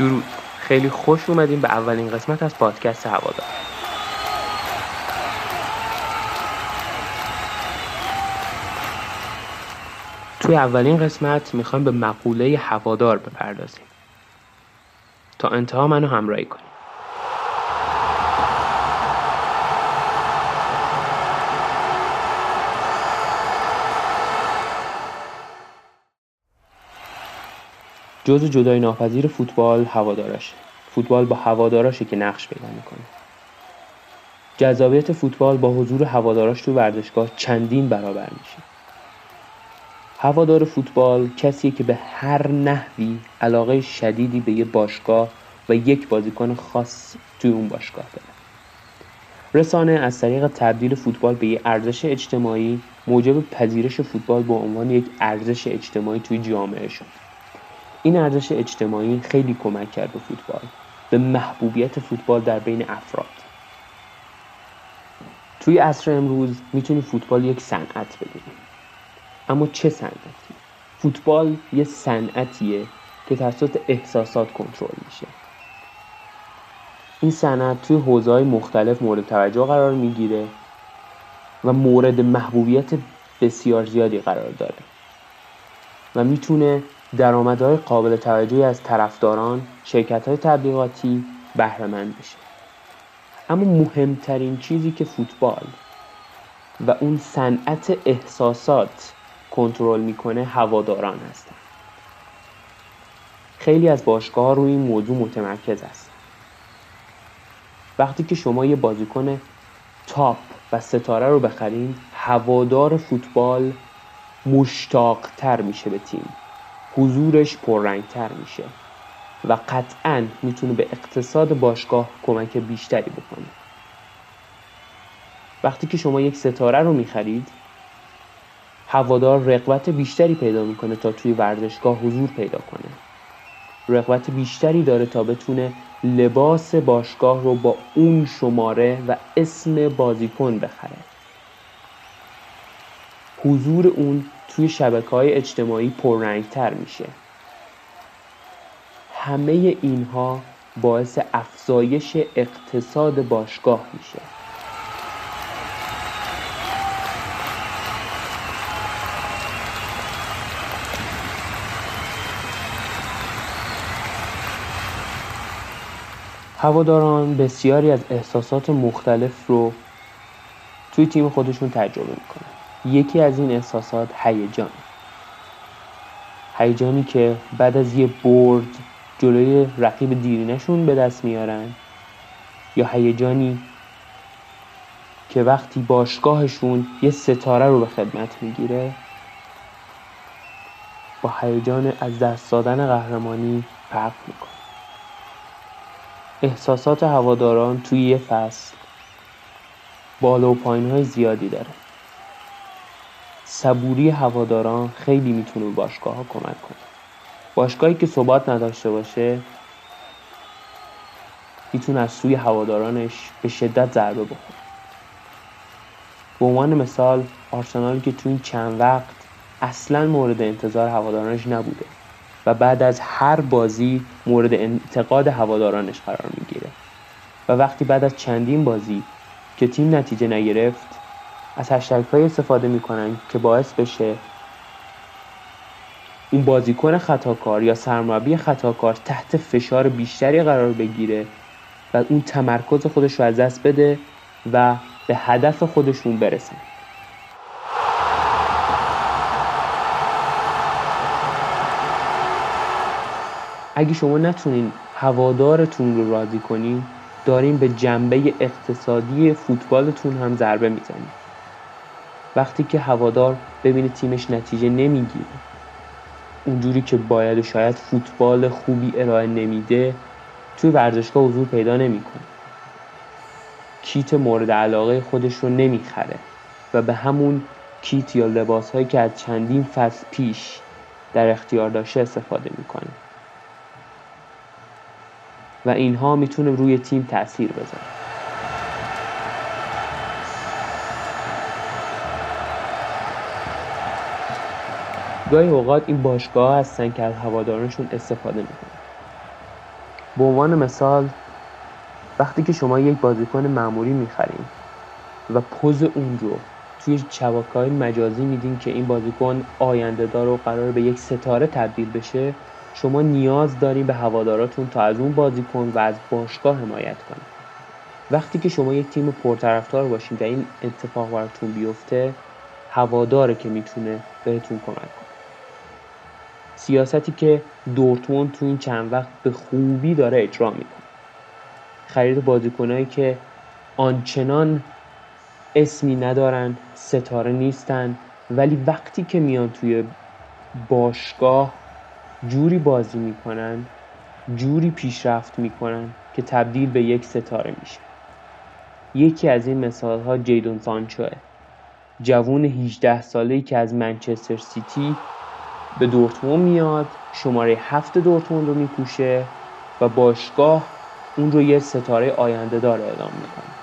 درود. خیلی خوش اومدیم به اولین قسمت از پادکست هوادار. توی اولین قسمت می‌خوایم به مقوله هوادار بپردازیم. تا انتها منو همراهی کنیم جزء جدای ناپذیر فوتبال هوادارشه فوتبال با هواداراشه که نقش پیدا می‌کنه. جذابیت فوتبال با حضور هواداراش تو ورزشگاه چندین برابر میشه. هوادار فوتبال کسیه که به هر نحوی علاقه شدیدی به یه باشگاه و یک بازیکن خاص توی اون باشگاه داره. رسانه از طریق تبدیل فوتبال به یه ارزش اجتماعی موجب پذیرش فوتبال به عنوان یک ارزش اجتماعی توی جامعه شد این ارزش اجتماعی خیلی کمک کرد به فوتبال به محبوبیت فوتبال در بین افراد. توی عصر امروز می‌تونی فوتبال یک صنعت بدونی اما چه صنعتی؟ فوتبال یه صنعتیه که توسط احساسات کنترل میشه. این صنعت توی حوزه مختلف مورد توجه قرار می‌گیره و مورد محبوبیت بسیار زیادی قرار داره. و می‌تونه درآمدهای قابل توجهی از طرفداران شرکت های تبلیغاتی بهرهمند بشه. اما مهمترین چیزی که فوتبال و اون صنعت احساسات کنترل می‌کنه هواداران هستن. خیلی از باشگاه روی این موضوع متمرکز هستن. وقتی که شما یه بازیکن تاپ و ستاره رو بخرین هوادار فوتبال مشتاقتر میشه به تیم. حضورش پررنگتر میشه و قطعا می‌تونه به اقتصاد باشگاه کمک بیشتری بکنه. وقتی که شما یک ستاره رو می‌خرید هوادار رقبت بیشتری پیدا می‌کنه تا توی ورزشگاه حضور پیدا کنه. رقبت بیشتری داره تا بتونه لباس باشگاه رو با اون شماره و اسم بازیکن بخره. حضور اون توی شبکه های اجتماعی پررنگتر میشه. همه اینها باعث افزایش اقتصاد باشگاه میشه. هواداران بسیاری از احساسات مختلف رو توی تیم خودشون تجربه می‌کنن. یکی از این احساسات هیجان. هیجانی که بعد از یه برد جلوی رقیب دیرینشون به دست میارن. یا هیجانی که وقتی باشگاهشون یه ستاره رو به خدمت می‌گیره با هیجان از دست دادن قهرمانی فرق می‌کنه. احساسات هواداران توی یه فصل بالا و پایین های زیادی داره. صبوری هواداران خیلی می‌تونه به باشگاه ها کمک کنه. باشگاهی که ثبات نداشته باشه می‌تونه از سوی هوادارانش به شدت ضربه بخوره. به عنوان مثال آرسنالی که تو این چند وقت اصلا مورد انتظار هوادارانش نبوده و بعد از هر بازی مورد انتقاد هوادارانش قرار می‌گیره. و وقتی بعد از چندین بازی که تیم نتیجه نگرفت از هشتگ های استفاده می‌کنن که باعث بشه اون بازیکن خطاکار یا سرمربی خطاکار تحت فشار بیشتری قرار بگیره و اون تمرکز خودش رو از دست بده و به هدف خودشون برسن اگه شما نتونین هوادارتون رو راضی کنین دارین به جنبه اقتصادی فوتبالتون هم ضربه می‌زنید وقتی که هوادار ببینه تیمش نتیجه نمی‌گیره. اونجوری که باید و شاید فوتبال خوبی ارائه نمیده توی ورزشگاه حضور پیدا نمی‌کنه. کیت مورد علاقه خودش رو نمی‌خره و به همون کیت یا لباس هایی که از چندین فصل پیش در اختیار داشته استفاده می‌کنه. و اینها می‌تونه روی تیم تاثیر بذاره. گاهی اوقات این باشگاه هستن که از هوادارانشون استفاده می‌کنن. به عنوان مثال وقتی که شما یک بازیکن معمولی می‌خرین و پوز اون رو توی های مجازی میدین که این بازیکن آینده دار و قرار به یک ستاره تبدیل بشه شما نیاز دارین به هواداراتون تا از اون بازیکن و از باشگاه حمایت کنید وقتی که شما یک تیم پرطرفدار باشین و این اتفاق براتون بیفته هواداره که می‌تونه بهتون کمک کنه. سیاستی که دورتموند تو این چند وقت به خوبی داره اجرا می‌کنه. خرید بازیکنهایی که آنچنان اسمی ندارن ستاره نیستن ولی وقتی که میان توی باشگاه جوری بازی می‌کنن جوری پیشرفت می‌کنن که تبدیل به یک ستاره میشه. یکی از این مثال ها جیدون سانچوه. جوون 18 ساله که از منچستر سیتی به دورتموند میاد شماره هفت دورتموند رو میپوشه و باشگاه اون رو یه ستاره آینده دار اعلام می‌کنه.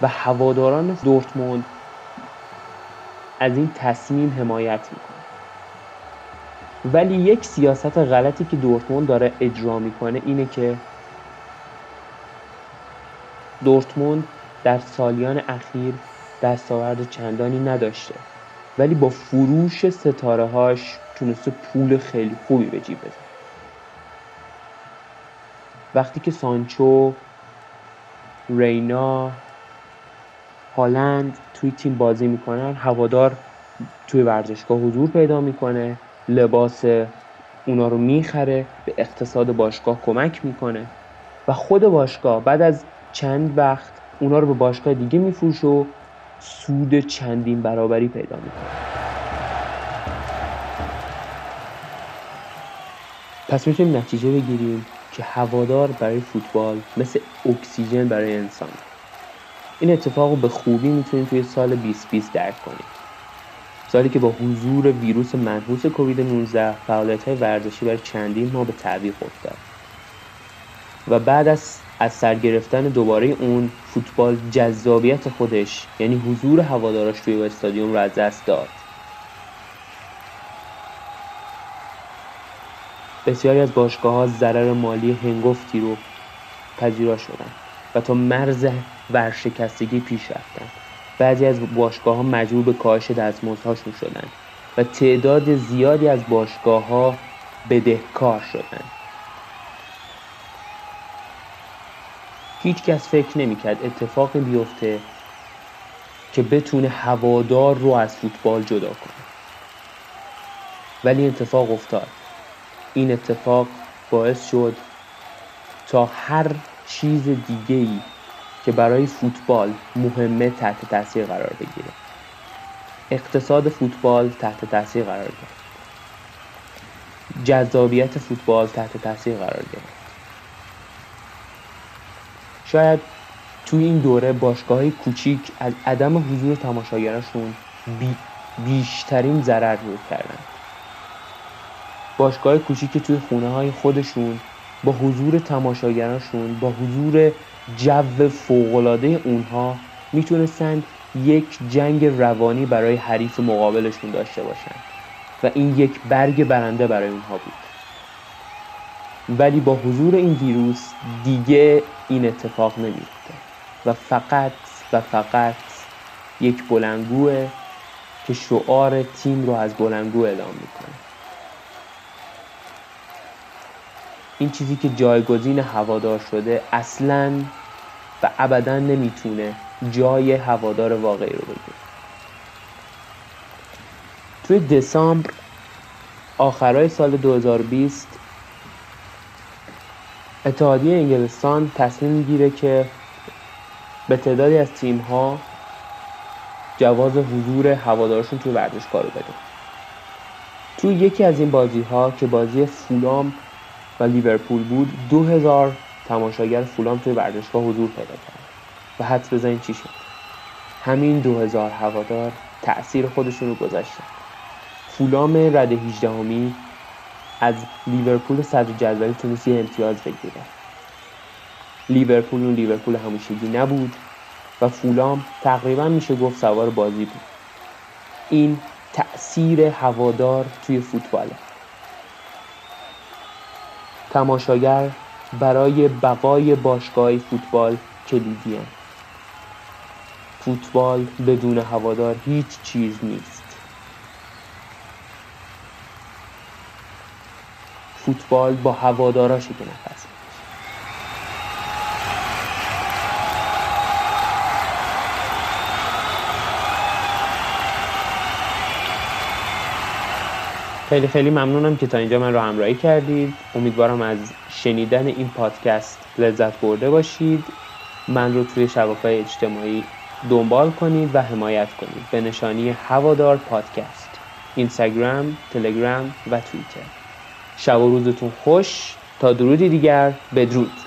و هواداران دورتموند از این تصمیم حمایت می‌کنه ولی یک سیاست غلطی که دورتموند داره اجرا می‌کنه اینه که دورتموند در سالیان اخیر دستاورد چندانی نداشته. ولی با فروش ستاره هاش تونسته پول خیلی خوبی به جیب بزنه. وقتی که سانچو رینا هالند توی تیم بازی می‌کنن هوادار توی ورزشگاه حضور پیدا می‌کنه لباس اونا رو می‌خره به اقتصاد باشگاه کمک می‌کنه. و خود باشگاه بعد از چند وقت اونا رو به باشگاه دیگه میفروشه و سود چندین برابری پیدا می‌کنه. پس می‌تونیم نتیجه بگیریم که هوادار برای فوتبال مثل اکسیژن برای انسان. این اتفاق رو به خوبی می‌تونیم توی سال 2020 درک کنیم. سالی که با حضور ویروس منحوس کووید 19 فعالیت های ورزشی برای چندین ماه به تعویق افتاد. و بعد از از سر گرفتن دوباره اون فوتبال جذابیت خودش یعنی حضور هوادارش توی استادیوم رو از دست داد. بسیاری از باشگاه ها ضرر مالی هنگفتی رو پذیرا شدن و تا مرز ورشکستگی پیش رفتن. بعضی از باشگاه ها مجبور به کاهش دستمزدهاشون شدن و تعداد زیادی از باشگاه ها بدهکار شدن. هیچ کس فکر نمی‌کرد اتفاقی بیفته که بتونه هوادار رو از فوتبال جدا کنه. ولی اتفاق افتاد. این اتفاق باعث شد تا هر چیز دیگه ای که برای فوتبال مهمه تحت تاثیر قرار بگیره. اقتصاد فوتبال تحت تاثیر قرار گرفت. جذابیت فوتبال تحت تاثیر قرار گرفت. شاید توی این دوره باشگاه های کوچیک از عدم حضور تماشاگرشون بی بیشترین ضرر رو کردن. باشگاه کوچیک توی خونه های خودشون با حضور تماشاگرانشون با حضور جو فوقالعاده اونها می‌تونستن یک جنگ روانی برای حریف مقابلشون داشته باشن و این یک برگ برنده برای اونها بود. ولی با حضور این ویروس دیگه این اتفاق نمیفته و فقط و فقط یک بلنگوه که شعار تیم رو از بلنگو اعلام می‌کنه. این چیزی که جایگزین هوادار شده اصلا و ابدا نمی‌تونه جای هوادار واقعی رو بگیره. توی دسامبر آخرای سال 2020 اتحادیه انگلستان تصمیم می‌گیره که به تعدادی از تیم ها جواز حضور هوادارشون توی ورزشگاه رو بده. توی یکی از این بازی ها که بازی فولام و لیورپول بود دو هزار تماشاگر فولام توی ورزشگاه حضور پیدا کرد. و حدس بزنید چی شد؟ همین دو هزار هوادار تأثیر خودشون رو گذاشتن. فولام رد 18 همی از لیورپول صدر جدولی تونست یه امتیاز بگیره. لیورپول اون لیورپول همیشگی نبود و فولام تقریبا میشه گفت سوار بازی بود. این تأثیر هوادار توی فوتباله. تماشاگر برای بقای باشگاه فوتبال کلیدی فوتبال بدون هوادار هیچ چیز نیست. فوتبال با هواداراشه که نفس. خیلی خیلی ممنونم که تا اینجا من رو همراهی کردید. امیدوارم از شنیدن این پادکست لذت برده باشید. من رو توی شبکه اجتماعی دنبال کنید و حمایت کنید. به نشانی هوادار پادکست. اینستاگرام، تلگرام و توییتر. شب و روزتون خوش. تا درودی دیگر. بدرود.